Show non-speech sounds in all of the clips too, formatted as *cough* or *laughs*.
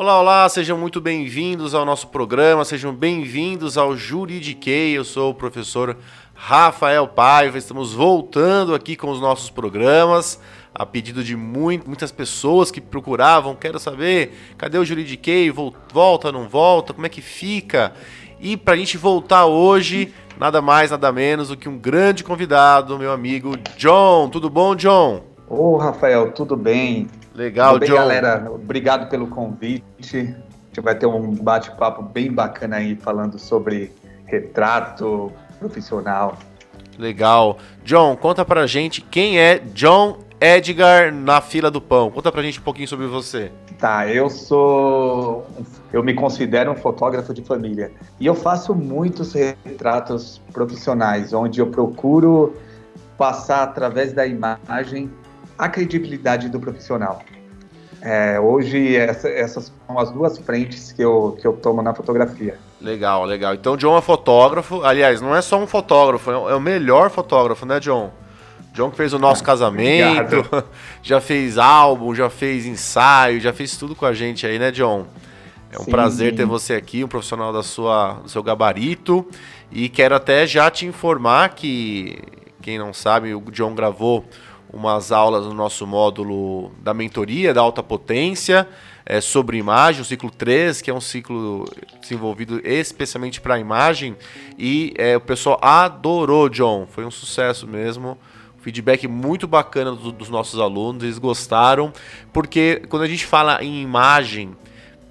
Olá, olá, sejam muito bem-vindos ao nosso programa, sejam bem-vindos ao Juridiquei. Eu sou o professor Rafael Paiva, estamos voltando aqui com os nossos programas a pedido de muito, muitas pessoas que procuravam, quero saber, cadê o Juridiquei? Volta, não volta? Como é que fica? E para a gente voltar hoje, nada mais, nada menos do que um grande convidado, meu amigo John. Tudo bom, John? Ô, Rafael, tudo bem? Legal, bem, John. galera. Obrigado pelo convite. A gente vai ter um bate-papo bem bacana aí falando sobre retrato profissional. Legal. John, conta pra gente quem é John Edgar na fila do pão. Conta pra gente um pouquinho sobre você. Tá, eu sou. Eu me considero um fotógrafo de família. E eu faço muitos retratos profissionais, onde eu procuro passar através da imagem a credibilidade do profissional. É, hoje, essa, essas são as duas frentes que eu, que eu tomo na fotografia. Legal, legal. Então, John é fotógrafo. Aliás, não é só um fotógrafo, é o melhor fotógrafo, né, John? John que fez o nosso casamento, Obrigado. *laughs* já fez álbum, já fez ensaio, já fez tudo com a gente aí, né, John? É um Sim. prazer ter você aqui, um profissional da sua, do seu gabarito. E quero até já te informar que, quem não sabe, o John gravou umas aulas no nosso módulo da mentoria da alta potência é, sobre imagem, o ciclo 3, que é um ciclo desenvolvido especialmente para imagem. E é, o pessoal adorou, John. Foi um sucesso mesmo. Feedback muito bacana do- dos nossos alunos, eles gostaram, porque quando a gente fala em imagem,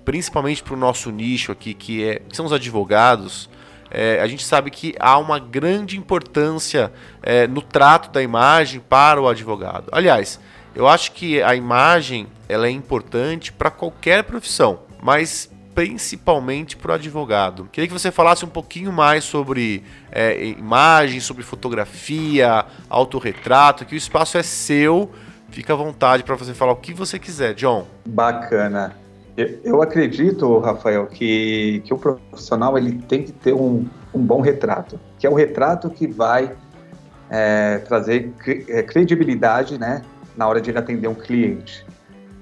principalmente para o nosso nicho aqui, que, é, que são os advogados, é, a gente sabe que há uma grande importância é, no trato da imagem para o advogado. Aliás, eu acho que a imagem ela é importante para qualquer profissão, mas principalmente para o advogado. Queria que você falasse um pouquinho mais sobre é, imagem, sobre fotografia, autorretrato, que o espaço é seu. Fica à vontade para você falar o que você quiser, John. Bacana. Eu, acredito, Rafael, que, que o profissional ele tem que ter um, um bom retrato, que é o retrato que vai é, trazer é, credibilidade né, na hora de atender um cliente.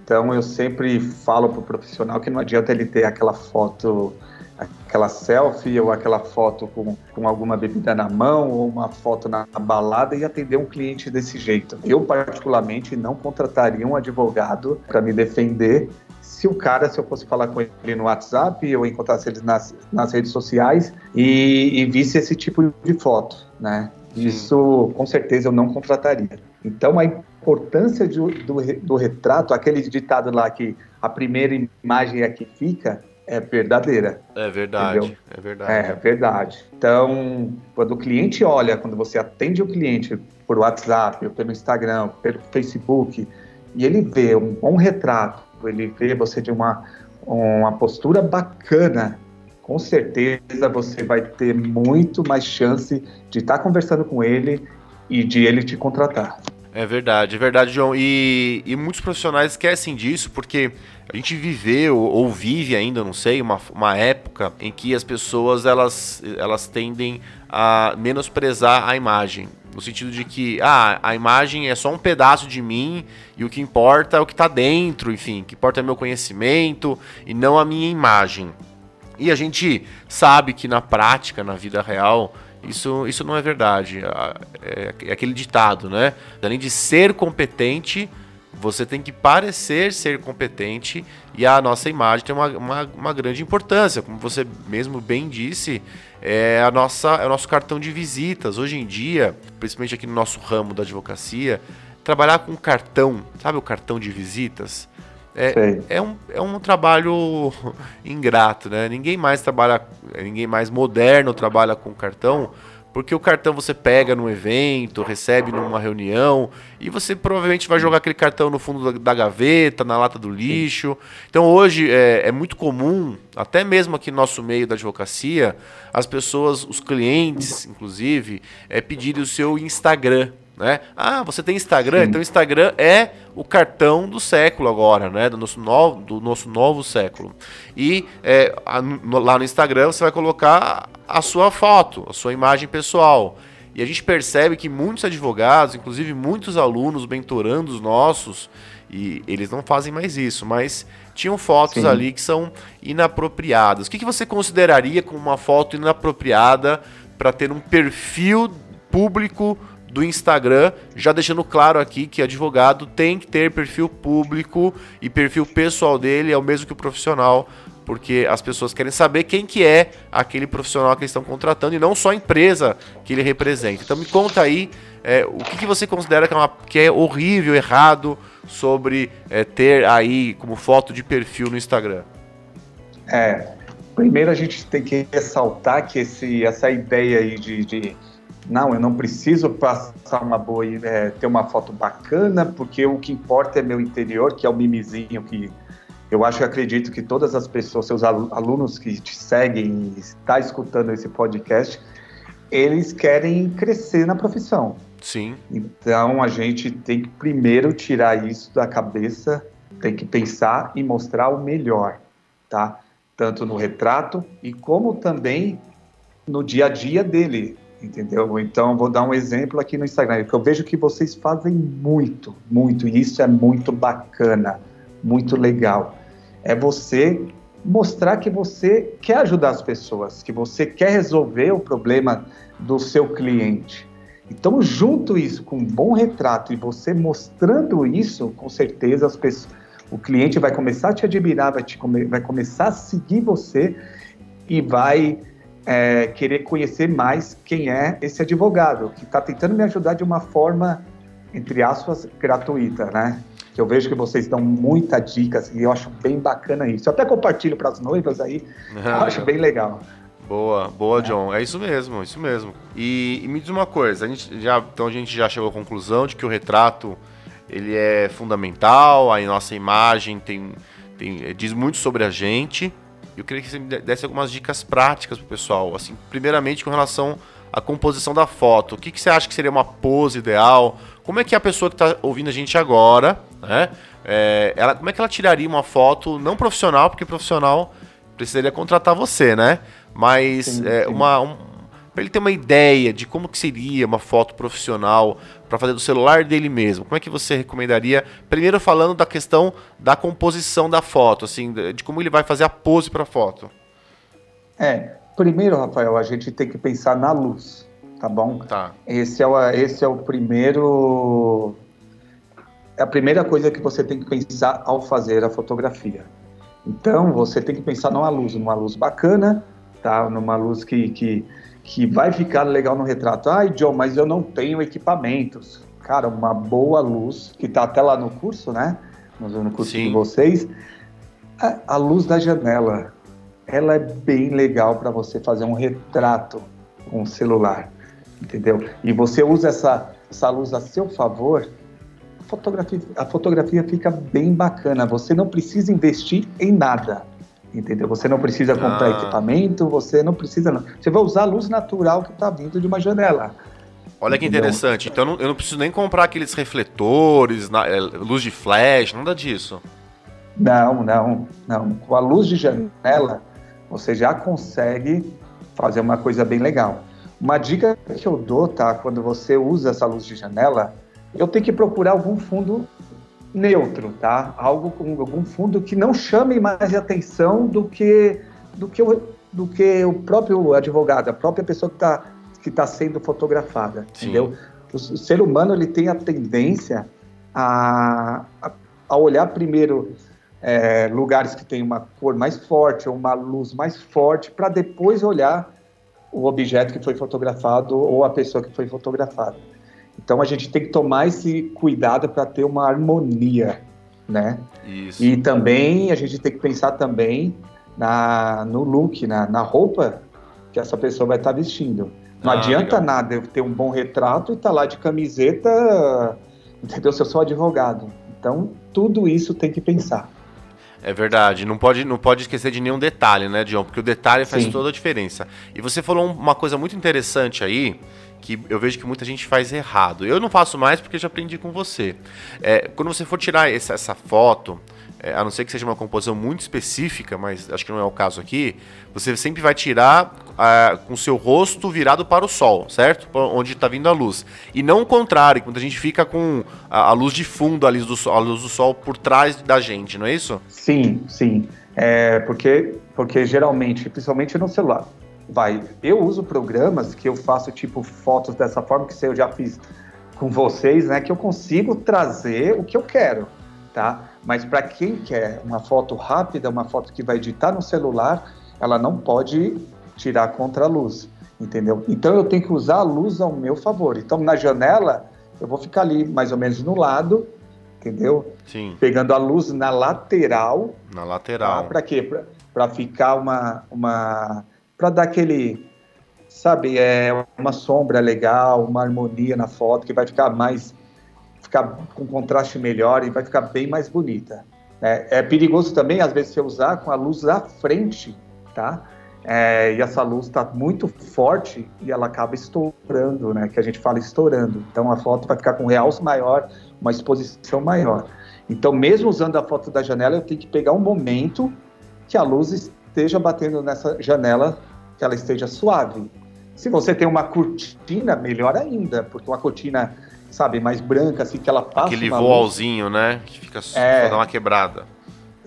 Então, eu sempre falo para o profissional que não adianta ele ter aquela foto, aquela selfie ou aquela foto com, com alguma bebida na mão ou uma foto na balada e atender um cliente desse jeito. Eu, particularmente, não contrataria um advogado para me defender se o cara, se eu fosse falar com ele no WhatsApp ou encontrasse ele nas, nas redes sociais e, e visse esse tipo de foto, né? Isso, com certeza, eu não contrataria. Então, a importância de- do, do retrato, aquele ditado lá que a primeira imagem é a que fica, é verdadeira. É verdade, Entendeu? é verdade. É, verdade. Então, quando o cliente olha, quando você atende o cliente por WhatsApp, pelo Instagram, pelo Facebook, e ele vê um bom retrato, ele vê você de uma, uma postura bacana, com certeza você vai ter muito mais chance de estar conversando com ele e de ele te contratar. É verdade, é verdade, João. E, e muitos profissionais esquecem disso porque a gente viveu ou vive ainda, não sei, uma, uma época em que as pessoas elas, elas tendem a menosprezar a imagem. No sentido de que ah, a imagem é só um pedaço de mim e o que importa é o que está dentro, enfim, o que importa é meu conhecimento e não a minha imagem. E a gente sabe que na prática, na vida real, isso, isso não é verdade. É, é aquele ditado, né? Além de ser competente, você tem que parecer ser competente e a nossa imagem tem uma, uma, uma grande importância. Como você mesmo bem disse, é, a nossa, é o nosso cartão de visitas. Hoje em dia, principalmente aqui no nosso ramo da advocacia, trabalhar com cartão, sabe o cartão de visitas? É, é, um, é um trabalho *laughs* ingrato, né? Ninguém mais trabalha, ninguém mais moderno trabalha com cartão, porque o cartão você pega num evento, recebe numa reunião, e você provavelmente vai jogar aquele cartão no fundo da, da gaveta, na lata do lixo. Então hoje é, é muito comum, até mesmo aqui no nosso meio da advocacia, as pessoas, os clientes, inclusive, é, pedirem o seu Instagram. Né? Ah, você tem Instagram? Sim. Então o Instagram é o cartão do século agora, né? Do nosso novo, do nosso novo século. E é, a- no- lá no Instagram você vai colocar a sua foto, a sua imagem pessoal. E a gente percebe que muitos advogados, inclusive muitos alunos, mentorandos nossos, E eles não fazem mais isso, mas tinham fotos Sim. ali que são inapropriadas. O que, que você consideraria como uma foto inapropriada para ter um perfil público do Instagram, já deixando claro aqui que advogado tem que ter perfil público e perfil pessoal dele é o mesmo que o profissional, porque as pessoas querem saber quem que é aquele profissional que eles estão contratando e não só a empresa que ele representa. Então me conta aí é, o que, que, você considera que é, uma, que é horrível, errado sobre é, ter aí como foto de perfil no Instagram. É, primeiro a gente tem que ressaltar que esse, essa ideia aí de, de não, eu não preciso passar uma boa, é, ter uma foto bacana, porque o que importa é meu interior, que é o mimizinho que eu acho e acredito que todas as pessoas, seus alunos que te seguem e está escutando esse podcast, eles querem crescer na profissão. Sim. Então a gente tem que primeiro tirar isso da cabeça, tem que pensar e mostrar o melhor, tá? Tanto no retrato e como também no dia a dia dele entendeu? Então, vou dar um exemplo aqui no Instagram, que eu vejo que vocês fazem muito, muito, e isso é muito bacana, muito legal. É você mostrar que você quer ajudar as pessoas, que você quer resolver o problema do seu cliente. Então, junto isso com um bom retrato e você mostrando isso, com certeza as pessoas, o cliente vai começar a te admirar, vai, te, vai começar a seguir você e vai é, querer conhecer mais quem é esse advogado, que está tentando me ajudar de uma forma, entre aspas, gratuita, né? Que eu vejo que vocês dão muita dicas e eu acho bem bacana isso. Eu até compartilho para as noivas aí, *laughs* eu acho bem legal. Boa, boa, é. John. É isso mesmo, isso mesmo. E, e, me diz uma coisa, a gente já, então a gente já chegou à conclusão de que o retrato ele é fundamental, a nossa imagem tem, tem diz muito sobre a gente. Eu queria que você me desse algumas dicas práticas pro pessoal. Assim, primeiramente com relação à composição da foto. O que, que você acha que seria uma pose ideal? Como é que a pessoa que está ouvindo a gente agora, né? É, ela, como é que ela tiraria uma foto não profissional, porque profissional precisaria contratar você, né? Mas sim, é, sim. uma, um, para ele ter uma ideia de como que seria uma foto profissional para fazer do celular dele mesmo. Como é que você recomendaria? Primeiro falando da questão da composição da foto, assim, de como ele vai fazer a pose para a foto. É, primeiro, Rafael, a gente tem que pensar na luz, tá bom? Tá. Esse é o, esse é o primeiro é a primeira coisa que você tem que pensar ao fazer a fotografia. Então, você tem que pensar numa luz, numa luz bacana, tá? Numa luz que, que que vai ficar legal no retrato. Ai, John, mas eu não tenho equipamentos. Cara, uma boa luz, que tá até lá no curso, né? No curso Sim. de vocês. A, a luz da janela, ela é bem legal para você fazer um retrato com o celular, entendeu? E você usa essa, essa luz a seu favor, a fotografia, a fotografia fica bem bacana. Você não precisa investir em nada entendeu? Você não precisa comprar ah. equipamento, você não precisa. Não. Você vai usar a luz natural que está vindo de uma janela. Olha que interessante. Então eu não, preciso nem comprar aqueles refletores, é, luz de flash, nada disso. Não, não, não. Com a luz de janela, você já consegue fazer uma coisa bem legal. Uma dica que eu dou, tá? Quando você usa essa luz de janela, eu tenho que procurar algum fundo neutro, tá? Algo com algum fundo que não chame mais atenção do que do que o, do que o próprio advogado, a própria pessoa que está que tá sendo fotografada, Sim. entendeu? O, o, ser humano ele tem a tendência a, a, a olhar primeiro é, lugares que tem uma cor mais forte ou uma luz mais forte para depois olhar o objeto que foi fotografado ou a pessoa que foi fotografada. Então a gente tem que tomar esse cuidado para ter uma harmonia, né? Isso. E também a gente tem que pensar também na, no look, na, na roupa que essa pessoa vai estar tá vestindo. Não ah, adianta legal. nada eu ter um bom retrato e estar tá lá de camiseta, entendeu? Se eu sou advogado. Então, tudo isso tem que pensar. É verdade, não pode, não pode esquecer de nenhum detalhe, né, John? Porque o detalhe faz Sim. toda a diferença. E você falou uma coisa muito interessante aí, que eu vejo que muita gente faz errado. Eu não faço mais porque já aprendi com você. É, quando você for tirar essa, essa foto, é, a não ser que seja uma composição muito específica, mas acho que não é o caso aqui, você sempre vai tirar uh, com seu rosto virado para o sol, certo? Onde está vindo a luz. E não o contrário, quando a gente fica com a, a luz de fundo, a luz, do sol, a luz do sol por trás da gente, não é isso? Sim, sim. É porque, porque geralmente, principalmente no celular, vai. Eu uso programas que eu faço tipo fotos dessa forma que eu já fiz com vocês, né? Que eu consigo trazer o que eu quero, tá? Mas para quem quer uma foto rápida, uma foto que vai editar no celular, ela não pode tirar contra a luz, entendeu? Então eu tenho que usar a luz ao meu favor. Então na janela eu vou ficar ali mais ou menos no lado, entendeu? Sim. Pegando a luz na lateral. Na lateral. Tá? Para quê? Para ficar uma uma para dar aquele sabe, é uma sombra legal, uma harmonia na foto que vai ficar mais, ficar com contraste melhor e vai ficar bem mais bonita. É, é perigoso também, às vezes, você usar com a luz à frente, tá? É, e essa luz está muito forte e ela acaba estourando, né? Que a gente fala estourando. Então a foto vai ficar com um realce maior, uma exposição maior. Então, mesmo usando a foto da janela, eu tenho que pegar um momento que a luz esteja batendo nessa janela, que ela esteja suave. Se você tem uma cortina, melhor ainda, porque uma cortina, sabe, mais branca, assim, que ela passa. Aquele voalzinho, luz, né? Que fica é, só dá uma quebrada.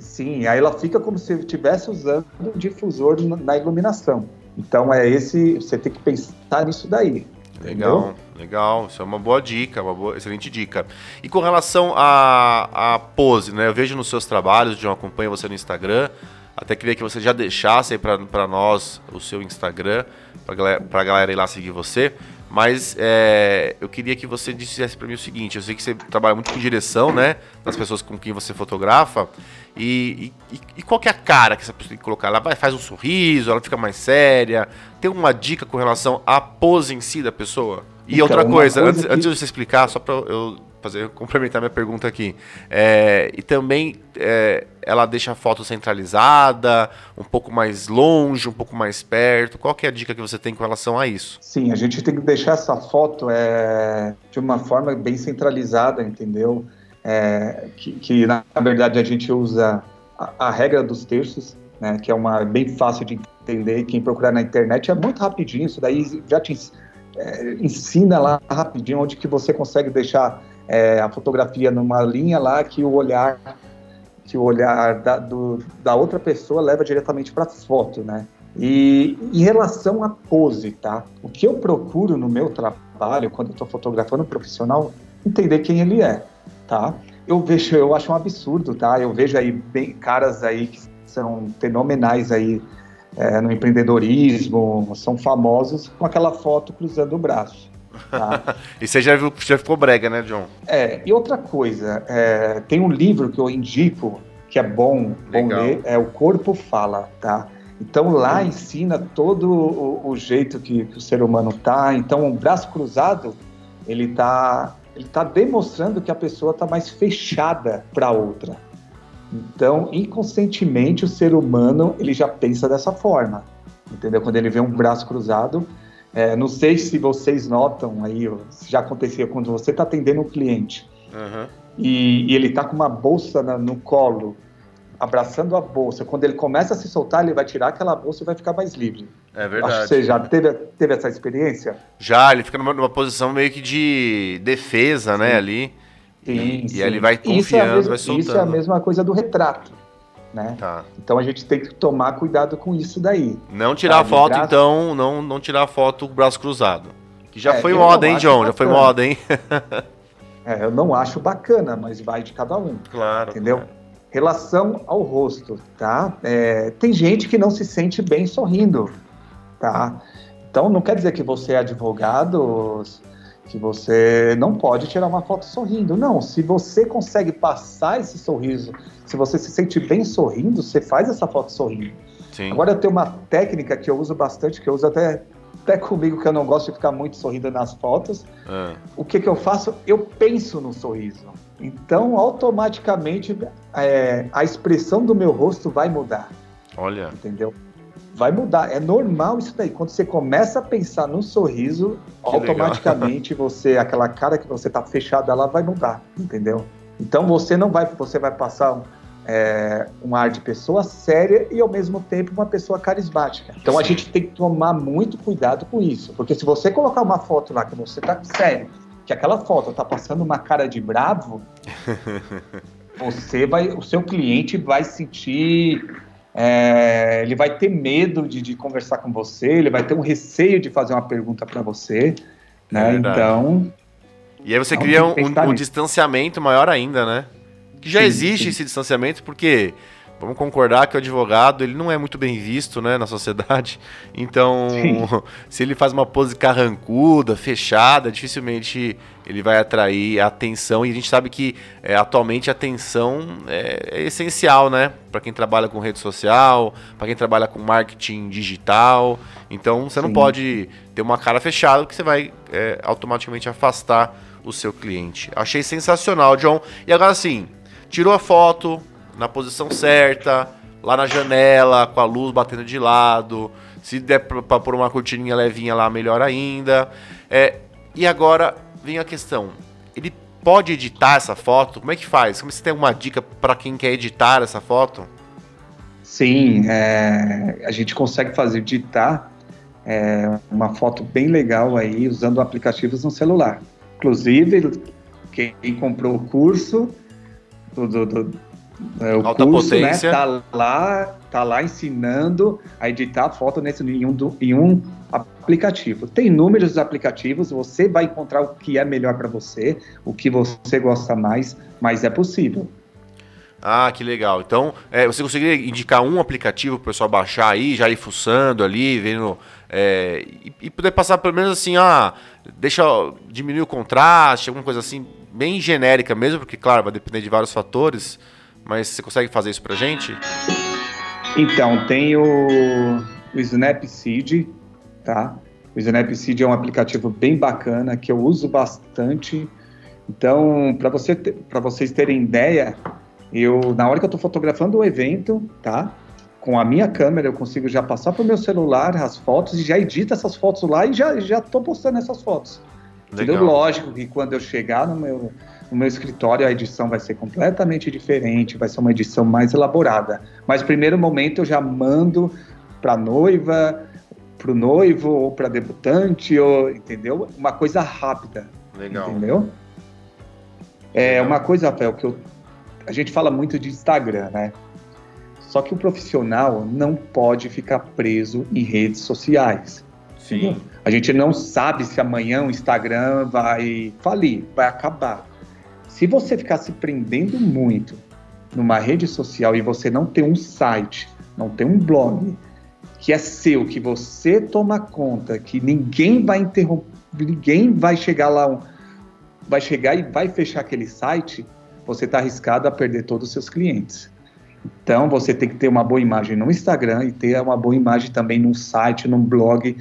Sim, aí ela fica como se estivesse usando um difusor na iluminação. Então é esse, você tem que pensar nisso daí. Legal, entendeu? legal. Isso é uma boa dica, uma boa, excelente dica. E com relação à, a pose, né? Eu vejo nos seus trabalhos, John, acompanho você no Instagram. Até queria que você já deixasse aí para nós o seu Instagram, para a galera ir lá seguir você. Mas é, eu queria que você dissesse para mim o seguinte: eu sei que você trabalha muito com direção, né? Das pessoas com quem você fotografa. E, e, e qual que é a cara que essa pessoa tem que colocar? Ela vai, faz um sorriso, ela fica mais séria? Tem uma dica com relação à pose em si da pessoa? E então, outra coisa, coisa antes, que... antes de você explicar, só para eu fazer complementar minha pergunta aqui. É, e também é, ela deixa a foto centralizada, um pouco mais longe, um pouco mais perto. Qual que é a dica que você tem com relação a isso? Sim, a gente tem que deixar essa foto é, de uma forma bem centralizada, entendeu? É, que, que, na verdade a gente usa a, a regra dos terços, né, que é uma bem fácil de entender. Quem procurar na internet é muito rapidinho. Isso daí já te é, ensina lá rapidinho onde que você consegue deixar é, a fotografia numa linha lá que o olhar que o olhar da, do, da outra pessoa leva diretamente para a foto, né? E em relação à pose, tá? O que eu procuro no meu trabalho, quando eu estou fotografando um profissional, entender quem ele é, tá? Eu vejo, eu acho um absurdo, tá? Eu vejo aí bem, caras aí que são fenomenais aí é, no empreendedorismo, são famosos com aquela foto cruzando o braço. Tá? *laughs* e você já, viu, já ficou brega, né, John? É, e outra coisa, é, tem um livro que eu indico, que é bom, bom ler, é O Corpo Fala, tá? Então lá ensina todo o, o jeito que, que, o ser humano tá. Então o braço cruzado, ele tá, ele tá demonstrando que a pessoa tá mais fechada para outra. Então, inconscientemente, o ser humano ele já pensa dessa forma, entendeu? Quando ele vê um braço cruzado, é, não sei se vocês notam aí, se já acontecia quando você está atendendo um cliente uhum. e, e, ele está com uma bolsa na, no colo, abraçando a bolsa. Quando ele começa a se soltar, ele vai tirar aquela bolsa e vai ficar mais livre. É verdade. Acho que você já teve, teve essa experiência? Já, ele fica numa, numa posição meio que de defesa, né, sim. né, ali. Sim, e, sim. e aí ele vai confiando, é mesma, vai soltando. Isso é a mesma coisa do retrato né? Tá. Então a gente tem que tomar cuidado com isso daí. Não tirar tá, a foto, braço... então, não, não tirar foto com o braço cruzado. Que já é, foi moda, hein, John? Já foi moda, hein? é, eu não acho bacana, mas vai de cada um. Claro. Entendeu? Relação ao rosto, tá? É, tem gente que não se sente bem sorrindo, tá? Então não quer dizer que você é advogado, que você não pode tirar uma foto sorrindo. Não, se você consegue passar esse sorriso, se você se sente bem sorrindo, você faz essa foto sorrindo. Sim. Agora eu tenho uma técnica que eu uso bastante, que eu uso até, até comigo, que eu não gosto de ficar muito sorrindo nas fotos. É. O que, que eu faço? Eu penso no sorriso. Então, automaticamente, é, a expressão do meu rosto vai mudar. Olha. Entendeu? Vai mudar. É normal isso daí. Quando você começa a pensar no sorriso, que automaticamente *laughs* você, aquela cara que você tá fechada, ela vai mudar, entendeu? Então você não vai, você vai passar um, é, um ar de pessoa séria e ao mesmo tempo uma pessoa carismática. Então a gente tem que tomar muito cuidado com isso, porque se você colocar uma foto lá que você tá sério, que aquela foto tá passando uma cara de bravo, *laughs* você vai, o seu cliente vai sentir é, ele vai ter medo de, de, conversar com você, ele vai ter um receio de fazer uma pergunta para você, né? É então. E aí você cria um, um, um distanciamento maior ainda, né? Que já sim, existe sim. esse distanciamento, porque vamos concordar que o advogado ele não é muito bem visto né, na sociedade. *laughs* Então, Sim. *laughs* se ele faz uma pose carrancuda, fechada, dificilmente ele vai atrair a atenção. E a gente sabe que é, atualmente a atenção é, é essencial, né? Para quem trabalha com rede social, para quem trabalha com marketing digital. Então, você Sim. não pode ter uma cara fechada que você vai é, automaticamente afastar o seu cliente. Achei sensacional, John. E agora sim, tirou a foto, na posição certa, lá na janela, com a luz batendo de lado. Se der para pôr uma cortininha levinha lá, melhor ainda. É, e agora vem a questão: ele pode editar essa foto? Como é que faz? Como você tem uma dica para quem quer editar essa foto? Sim, é, a gente consegue fazer editar é, uma foto bem legal aí usando aplicativos no celular. Inclusive, quem comprou o curso do, do é, o Alta curso, né, potência. Né, tá lá, tá lá ensinando a editar foto nesse, em, um, em um aplicativo. Tem inúmeros aplicativos, você vai encontrar o que é melhor para você, o que você gosta mais, mas é possível. Ah, que legal. Então, é, você conseguiria indicar um aplicativo para o pessoal baixar aí, já ir fuçando ali, vendo. É, e, e, poder passar pelo menos assim, ah, deixa diminuir o contraste, alguma coisa assim, bem genérica mesmo, porque, claro, vai depender de vários fatores. Mas você consegue fazer isso pra gente? Então, tem o, o Snapseed, tá? O Snapseed é um aplicativo bem bacana que eu uso bastante. Então, para você para vocês terem ideia, eu na hora que eu estou fotografando o evento, tá? Com a minha câmera eu consigo já passar para o meu celular as fotos e já edito essas fotos lá e já já estou postando essas fotos. Legal. Lógico que quando eu chegar no meu no meu escritório a edição vai ser completamente diferente, vai ser uma edição mais elaborada. Mas primeiro momento eu já mando para noiva, para o noivo ou para debutante, ou, entendeu? Uma coisa rápida. Legal. Entendeu? É uma coisa, Rafael, que eu, a gente fala muito de Instagram, né? Só que o profissional não pode ficar preso em redes sociais. Sim. A gente não sabe se amanhã o Instagram vai falir, vai acabar. Se você ficar se prendendo muito numa rede social e você não tem um site, não tem um blog que é seu, que você toma conta, que ninguém vai interromper, ninguém vai chegar lá, vai chegar e vai fechar aquele site, você está arriscado a perder todos os seus clientes. Então você tem que ter uma boa imagem no Instagram e ter uma boa imagem também num site, num blog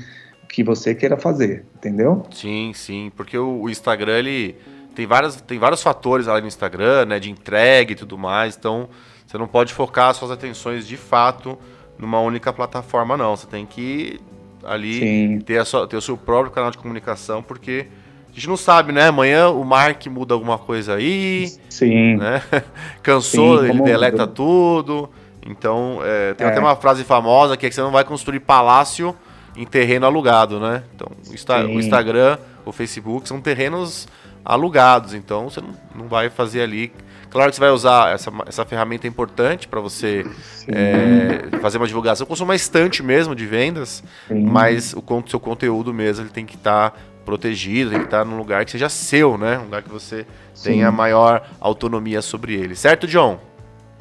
que você queira fazer, entendeu? Sim, sim, porque o Instagram ele tem, várias, tem vários fatores ali no Instagram, né, de entrega e tudo mais, então você não pode focar suas atenções de fato numa única plataforma, não. Você tem que ali ter, a sua, ter o seu próprio canal de comunicação, porque a gente não sabe, né? Amanhã o Mark muda alguma coisa aí. Sim. Né? *laughs* Cansou, Sim, ele deleta tudo. Então, é, tem é. até uma frase famosa que é que você não vai construir palácio em terreno alugado, né? Então, o, Insta o Instagram, o Facebook são terrenos alugados, então você não, não vai fazer ali. Claro que você vai usar essa, essa ferramenta importante para você é, fazer uma divulgação, como uma estante mesmo de vendas, Sim. mas o seu conteúdo mesmo ele tem que estar tá protegido, tem que estar tá num lugar que seja seu, né? Um lugar que você Sim. tenha maior autonomia sobre ele. Certo, John?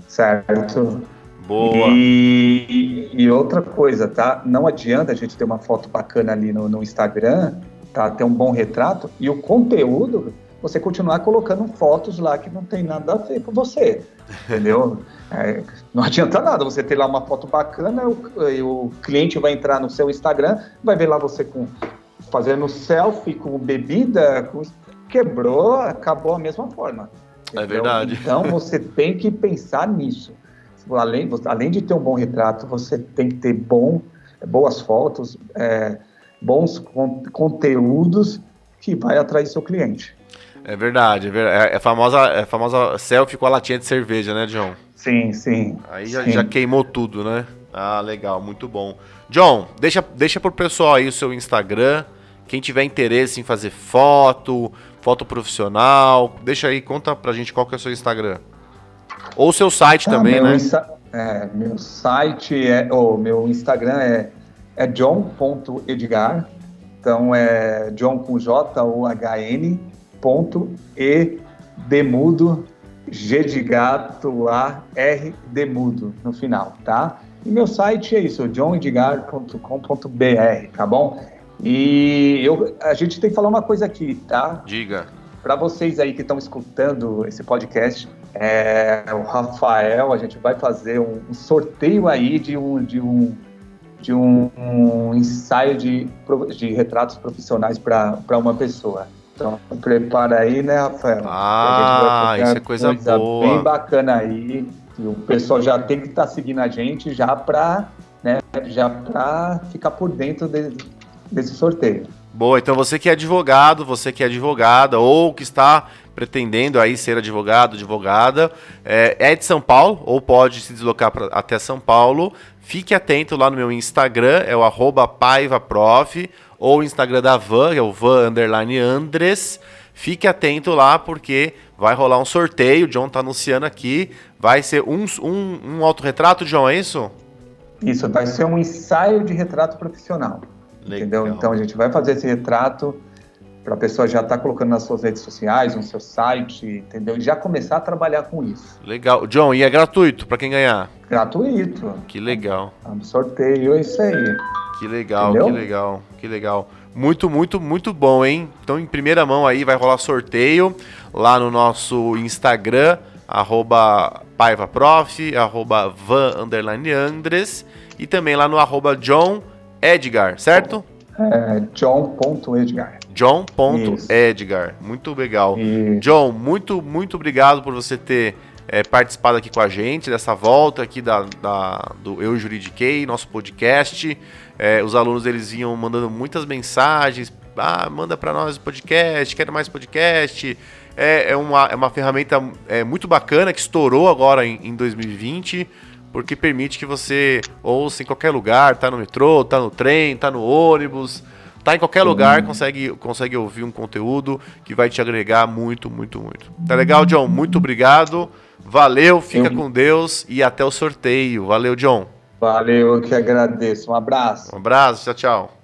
Certo. Boa. E, e, outra coisa, tá? Não adianta a gente ter uma foto bacana ali no, no Instagram tá? ter um bom retrato e o conteúdo você continuar colocando fotos lá que não tem nada a ver com você, entendeu? *laughs* É, não adianta nada você ter lá uma foto bacana e o, o cliente vai entrar no seu Instagram, vai ver lá você com fazendo selfie com bebida, com, quebrou, acabou a mesma forma. É entendeu? É verdade. Então você *laughs* tem que pensar nisso. Além, além de ter um bom retrato, você tem que ter bom, boas fotos, é, bons con conteúdos que vai atrair seu cliente. É verdade, é, verdade. é, é famosa, é famosa selfie com a latinha de cerveja, né, John? Sim, sim. Aí já, sim. já queimou tudo, né? Ah, legal, muito bom. John, deixa, deixa pro pessoal aí o seu Instagram. Quem tiver interesse em fazer foto, foto profissional, deixa aí, conta pra gente qual que é o seu Instagram. Ou o seu site Ah, também, né? Insta- é, meu site é, o meu Instagram é, é john.edgar. Então é John com J ou H N ponto e demudo G de gato A R demudo no final, tá? E meu site é isso, johnedgar.com.br, tá bom? E eu, a gente tem que falar uma coisa aqui, tá? Diga. Para vocês aí que estão escutando esse podcast, é, o Rafael, a gente vai fazer um, um sorteio aí de um, de um, de um, um ensaio de, de retratos profissionais para uma pessoa. Então, prepara aí, né, Rafael? Ah, isso é coisa fazer boa. Bem bacana aí. E o pessoal já tem que estar seguindo a gente já para né, já pra ficar por dentro de- desse sorteio. Boa, então você que é advogado, você que é advogada ou que está pretendendo aí ser advogado, advogada, é, é de São Paulo ou pode se deslocar pra, até São Paulo, fique atento lá no meu Instagram, é o arroba paivaprof, ou o Instagram da Van, que é o Van Underline Andres. Fique atento lá porque vai rolar um sorteio, o John tá anunciando aqui, vai ser um, um, um autorretrato, John, é isso? Isso, vai ser um ensaio de retrato profissional. Entendeu? Legal. Então a gente vai fazer esse retrato para a pessoa já estar colocando nas suas redes sociais, no seu site, entendeu? E já começar a trabalhar com isso. Legal. John, e é gratuito para quem ganhar? Gratuito. Que legal. Um sorteio, é isso aí. Que legal, Entendeu? que legal, que legal. Muito, muito, muito bom, hein? Então, em primeira mão aí, vai rolar sorteio lá no nosso Instagram, arroba paivaprof, arroba van, underline Andres, e também lá no arroba John Edgar, certo? É John.edgar. John.edgar. Muito legal. John, muito, muito obrigado por você ter é, participado aqui com a gente dessa volta aqui da, da- do Eu Juridiquei, nosso podcast. É, os alunos eles iam mandando muitas mensagens. Ah, manda para nós podcast, quero mais podcast. É, é, uma, é uma ferramenta é, muito bacana que estourou agora em, em 2020, porque permite que você ouça em qualquer lugar, tá no metrô, tá no trem, tá no ônibus, tá em qualquer lugar, consegue, consegue ouvir um conteúdo que vai te agregar muito, muito, muito. Tá legal, John? Muito obrigado. Valeu, fica com Deus e até o sorteio. Valeu, John. valeu, eu que agradeço. Um abraço. Um abraço, tchau, tchau.